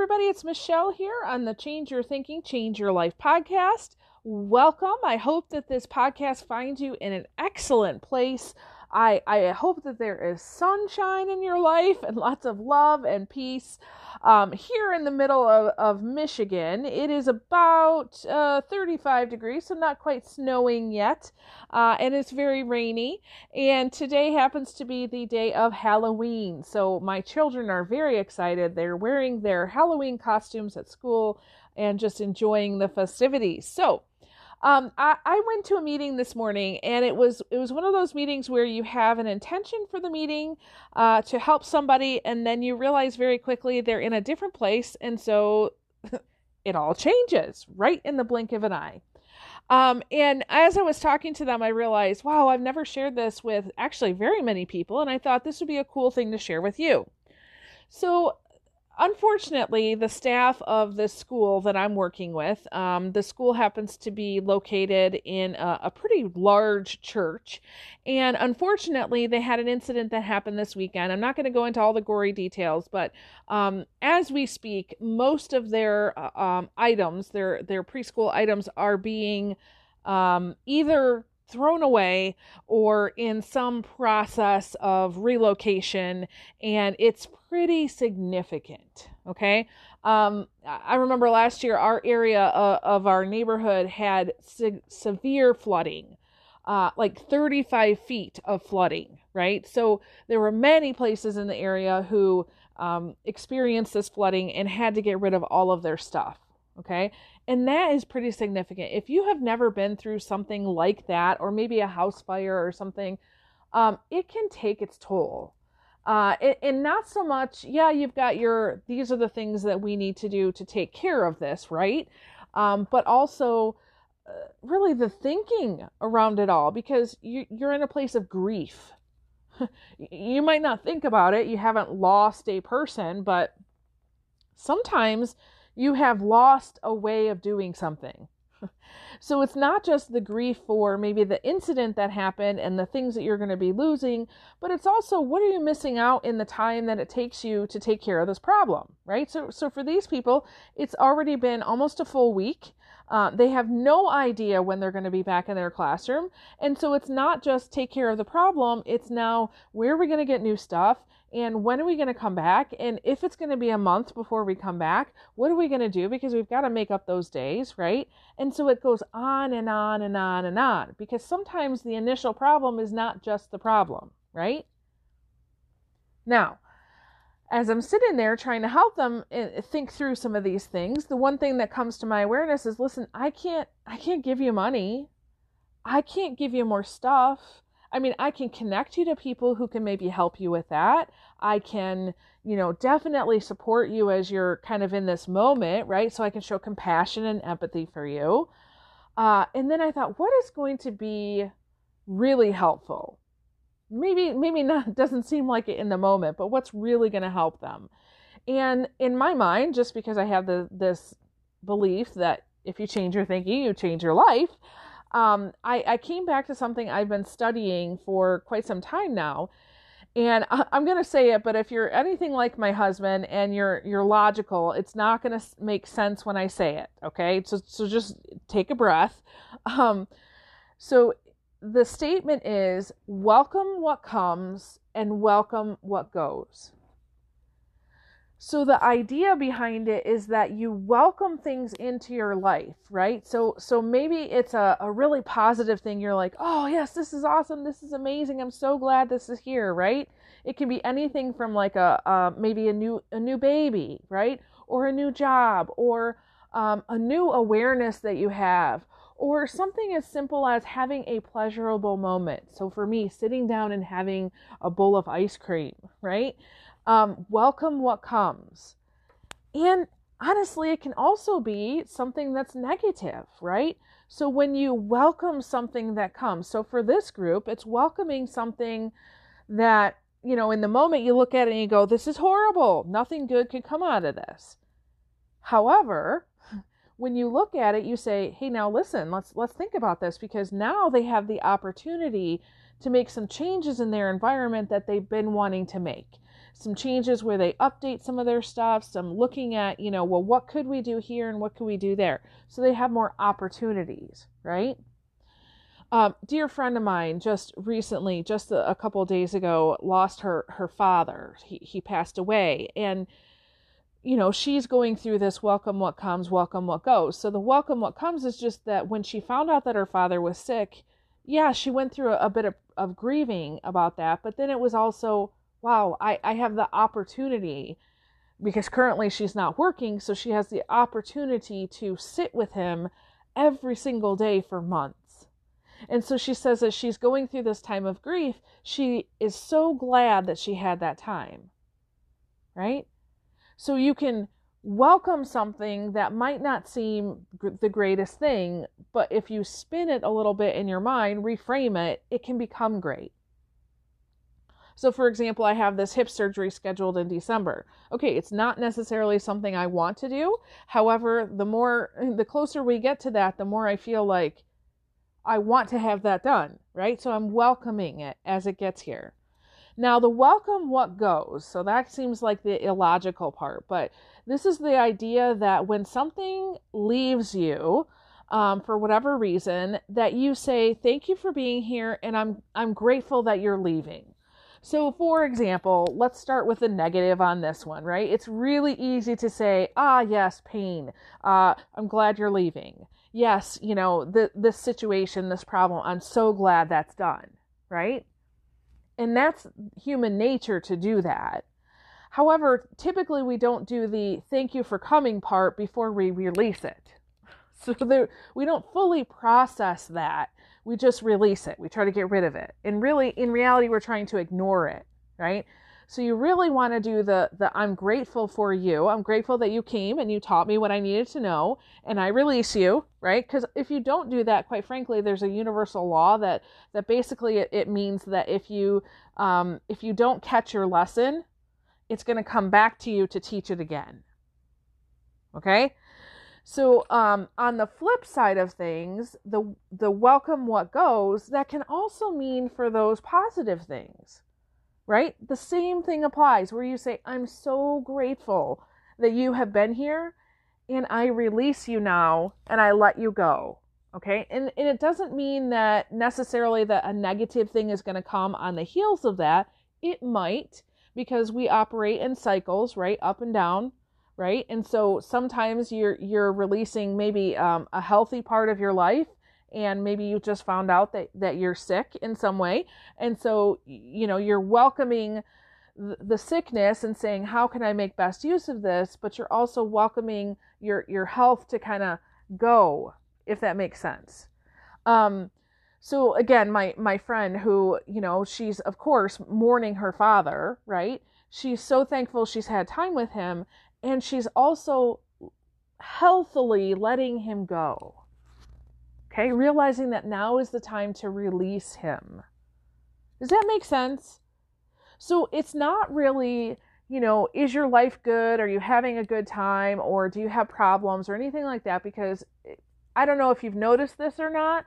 everybody. It's Michelle here on the Change Your Thinking, Change Your Life podcast. Welcome. I hope that this podcast finds you in an excellent place. I, I hope that there is sunshine in your life and lots of love and peace. Um, here in the middle of, of Michigan, it is about uh, 35 degrees, so not quite snowing yet, uh, and it's very rainy. And today happens to be the day of Halloween, so my children are very excited. They're wearing their Halloween costumes at school and just enjoying the festivities. So, um, I, I went to a meeting this morning, and it was it was one of those meetings where you have an intention for the meeting uh, to help somebody, and then you realize very quickly they're in a different place, and so it all changes right in the blink of an eye. Um, and as I was talking to them, I realized, wow, I've never shared this with actually very many people, and I thought this would be a cool thing to share with you. So unfortunately, the staff of the school that I'm working with, um, the school happens to be located in a, a, pretty large church. And unfortunately, they had an incident that happened this weekend. I'm not going to go into all the gory details, but um, as we speak, most of their uh, um, items, their, their preschool items, are being um, either thrown away or in some process of relocation and it's pretty significant okay? Um, i remember last year our area uh, of our neighborhood had se- severe flooding uh, like 35 feet of flooding right? So there were many places in the area who um, experienced this flooding and had to get rid of all of their stuff okay and that is pretty significant. If you have never been through something like that, or maybe a house fire or something, um, it can take its toll. Uh, and, and not so much, yeah, you've got your, these are the things that we need to do to take care of this, right? Um, but also, uh, really the thinking around it all, because you, you're in a place of grief. you might not think about it, you haven't lost a person, but sometimes you have lost a way of doing something. so it's not just the grief for maybe the incident that happened and the things that you're going to be losing, but it's also what are you missing out in the time that it takes you to take care of this problem, right? So so for these people, it's already been almost a full week. Uh, they have no idea when they're going to be back in their classroom. And so it's not just take care of the problem, it's now where are we going to get new stuff? And when are we going to come back? And if it's going to be a month before we come back what are we going to do? Because we've got to make up those days right? And so it goes on and on and on and on because sometimes the initial problem is not just the problem right? Now as i'm sitting there trying to help them eh, think through some of these things the one thing that comes to my awareness is listen i can't i can't give you money. I can't give you more stuff I mean, I can connect you to people who can maybe help you with that. I can, you know, definitely support you as you're kind of in this moment, right? So I can show compassion and empathy for you. Uh, and then I thought, what is going to be really helpful? Maybe, maybe not, doesn't seem like it in the moment, but what's really going to help them? And in my mind, just because I have the, this belief that if you change your thinking, you change your life, um, I, I came back to something I've been studying for quite some time now. And I'm going to say it, but if you're anything like my husband and you're you're logical, it's not going to make sense when I say it. Okay, so so just take a breath. Um, so the statement is welcome what comes and welcome what goes. So the idea behind it is that you welcome things into your life, right? So so maybe it's a, a really positive thing. You're like, oh yes, this is awesome, this is amazing, I'm so glad this is here, right? It can be anything from like a uh, maybe a new a new baby, right? Or a new job, or um, a new awareness that you have, or something as simple as having a pleasurable moment. So for me, sitting down and having a bowl of ice cream, right? Um, welcome what comes. And honestly, it can also be something that's negative, right? So when you welcome something that comes, so for this group, it's welcoming something that, you know, in the moment you look at it and you go, this is horrible. Nothing good could come out of this. However, when you look at it, you say, hey, now listen, let's let's think about this because now they have the opportunity to make some changes in their environment that they've been wanting to make. Some changes where they update some of their stuff, some looking at, you know, well, what could we do here and what could we do there? So they have more opportunities, right? Um, dear friend of mine just recently, just a, a couple days ago, lost her her father. He he passed away, and you know she's going through this welcome what comes, welcome what goes. So the welcome what comes is just that when she found out that her father was sick, yeah, she went through a, a bit of, of grieving about that, but then it was also wow, I I have the opportunity because currently she's not working, so she has the opportunity to sit with him every single day for months and so she says that she's going through this time of grief, she is so glad that she had that time. Right? So you can welcome something that might not seem the greatest thing, but if you spin it a little bit in your mind, reframe it, it can become great. So, for example, I have this hip surgery scheduled in December. Okay, it's not necessarily something I want to do. However, the more, the closer we get to that, the more I feel like I want to have that done, right? So I'm welcoming it as it gets here. Now, the welcome what goes. So that seems like the illogical part, but this is the idea that when something leaves you, um, for whatever reason, that you say, "Thank you for being here, and I'm I'm grateful that you're leaving." So, for example, let's start with the negative on this one, right? It's really easy to say, "Ah, yes, pain. Uh, I'm glad you're leaving." yes, you know, the, this situation, this problem, I'm so glad that's done, right? And that's human nature to do that. However, typically we don't do the thank you for coming part before we release it. So there, we don't fully process that. We just release it. We try to get rid of it. And really, in reality, we're trying to ignore it, right? So you really want to do the the I'm grateful for you. I'm grateful that you came and you taught me what I needed to know and I release you, right? Cuz if you don't do that, quite frankly, there's a universal law that that basically it, it means that if you um if you don't catch your lesson, it's going to come back to you to teach it again. Okay? So um, on the flip side of things, the the welcome what goes that can also mean for those positive things right? The same thing applies where you say, I'm so grateful that you have been here and I release you now and I let you go. Okay. And, and it doesn't mean that necessarily that a negative thing is going to come on the heels of that. It might because we operate in cycles, right? Up and down, right? And so sometimes you're, you're releasing maybe um, a healthy part of your life and maybe you just found out that, that you're sick in some way. And so, you know, you're welcoming the sickness and saying, how can I make best use of this? But you're also welcoming your, your health to kind of go, if that makes sense. Um, so again, my, my friend who, you know, she's of course mourning her father, right? She's so thankful she's had time with him and she's also healthily letting him go Okay, realizing that now is the time to release him. Does that make sense? So it's not really, you know, is your life good? Are you having a good time? Or do you have problems or anything like that? Because I don't know if you've noticed this or not.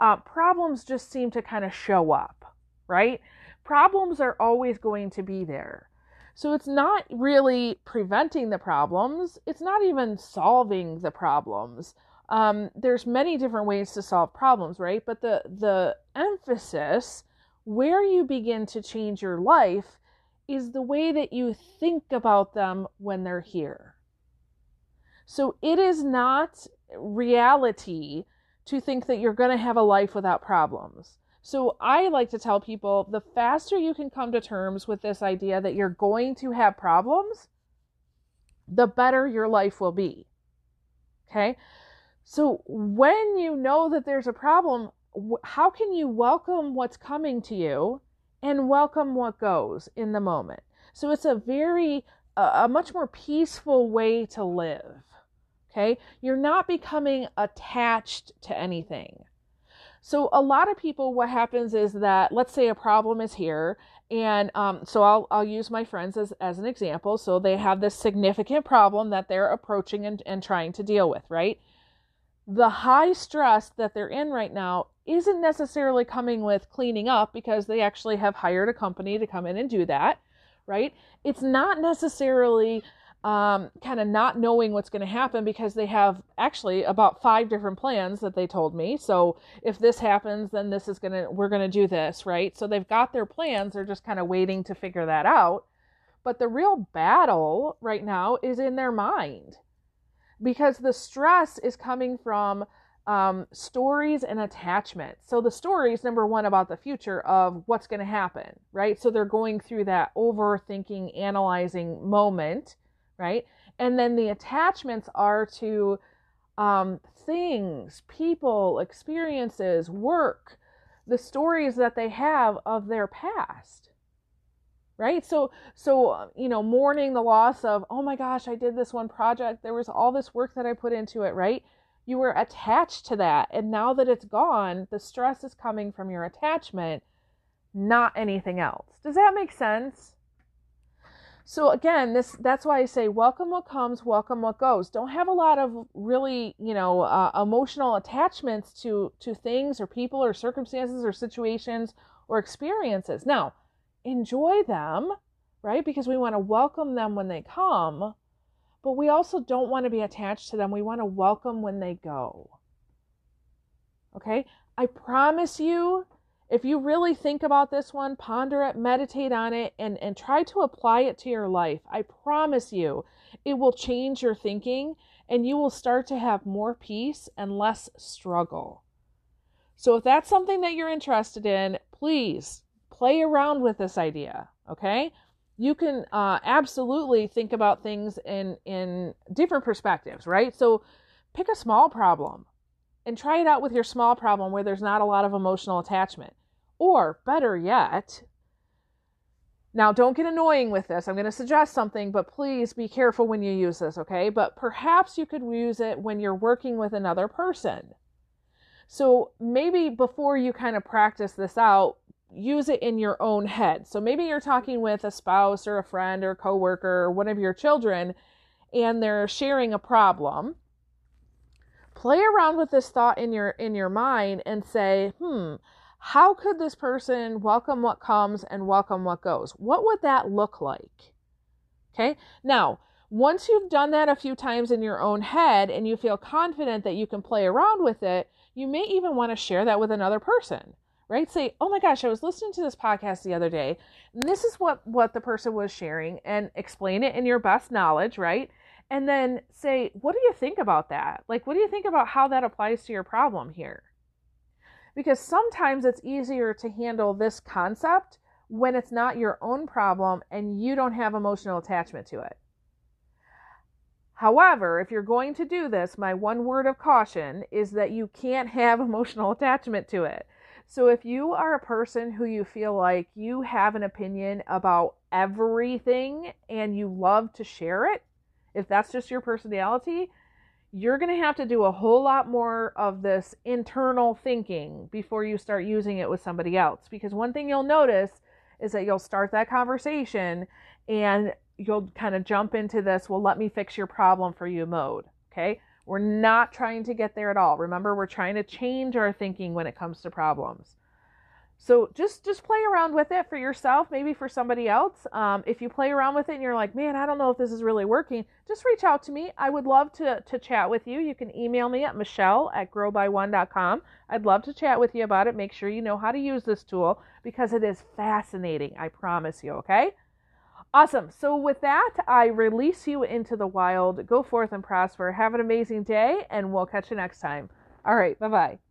Uh, problems just seem to kind of show up, right? Problems are always going to be there. So it's not really preventing the problems, it's not even solving the problems um, there's many different ways to solve problems, right? But the the emphasis where you begin to change your life is the way that you think about them when they're here. So it is not reality to think that you're going to have a life without problems. So I like to tell people the faster you can come to terms with this idea that you're going to have problems, the better your life will be. Okay? So when you know that there's a problem, how can you welcome what's coming to you and welcome what goes in the moment? So it's a very, a much more peaceful way to live. Okay. You're not becoming attached to anything. So a lot of people, what happens is that, let's say a problem is here, and um, so I'll I'll use my friends as as an example. So they have this significant problem that they're approaching and, and trying to deal with, right? the high stress that they're in right now isn't necessarily coming with cleaning up because they actually have hired a company to come in and do that, right? It's not necessarily um, kind of not knowing what's going to happen because they have actually about five different plans that they told me. So if this happens, then this is going to, we're going to do this, right? So they've got their plans. They're just kind of waiting to figure that out. But the real battle right now is in their mind because the stress is coming from um, stories and attachment. So the stories, number one, about the future of what's going to happen, right? So they're going through that overthinking, analyzing moment, right? And then the attachments are to um, things, people, experiences, work, the stories that they have of their past right? So so you know mourning the loss of oh my gosh i did this one project. There was all this work that i put into it right? You were attached to that. And now that it's gone the stress is coming from your attachment not anything else. Does that make sense so again this that's why i say welcome what comes welcome what goes don't have a lot of really you know uh, emotional attachments to to things or people or circumstances or situations or experiences now enjoy them, right? Because we want to welcome them when they come, but we also don't want to be attached to them. We want to welcome when they go. Okay? I promise you, if you really think about this one, ponder it, meditate on it, and, and try to apply it to your life, I promise you it will change your thinking and you will start to have more peace and less struggle. So, if that's something that you're interested in, please play around with this idea, okay? You can uh, absolutely think about things in in different perspectives, right? So pick a small problem and try it out with your small problem where there's not a lot of emotional attachment. Or better yet, now don't get annoying with this. I'm going to suggest something, but please be careful when you use this, okay? But perhaps you could use it when you're working with another person. So maybe before you kind of practice this out, use it in your own head. So maybe you're talking with a spouse or a friend or a coworker or one of your children and they're sharing a problem. Play around with this thought in your in your mind and say, "Hmm, how could this person welcome what comes and welcome what goes? What would that look like?" Okay? Now, once you've done that a few times in your own head and you feel confident that you can play around with it, you may even want to share that with another person right say oh my gosh i was listening to this podcast the other day and this is what what the person was sharing and explain it in your best knowledge right and then say what do you think about that? Like what do you think about how that applies to your problem here? Because sometimes it's easier to handle this concept when it's not your own problem and you don't have emotional attachment to it. However, if you're going to do this, my one word of caution is that you can't have emotional attachment to it. So if you are a person who you feel like you have an opinion about everything and you love to share it, if that's just your personality, you're going to have to do a whole lot more of this internal thinking before you start using it with somebody else. Because one thing you'll notice is that you'll start that conversation and you'll kind of jump into this, well, let me fix your problem for you mode. Okay. We're not trying to get there at all. Remember, we're trying to change our thinking when it comes to problems. So just just play around with it for yourself, maybe for somebody else. Um, if you play around with it and you're like, man, I don't know if this is really working, just reach out to me. I would love to to chat with you. You can email me at michelle at growby1.com. I'd love to chat with you about it. Make sure you know how to use this tool because it is fascinating. I promise you. Okay. Awesome. So, with that, I release you into the wild. Go forth and prosper. Have an amazing day, and we'll catch you next time. All right. Bye bye.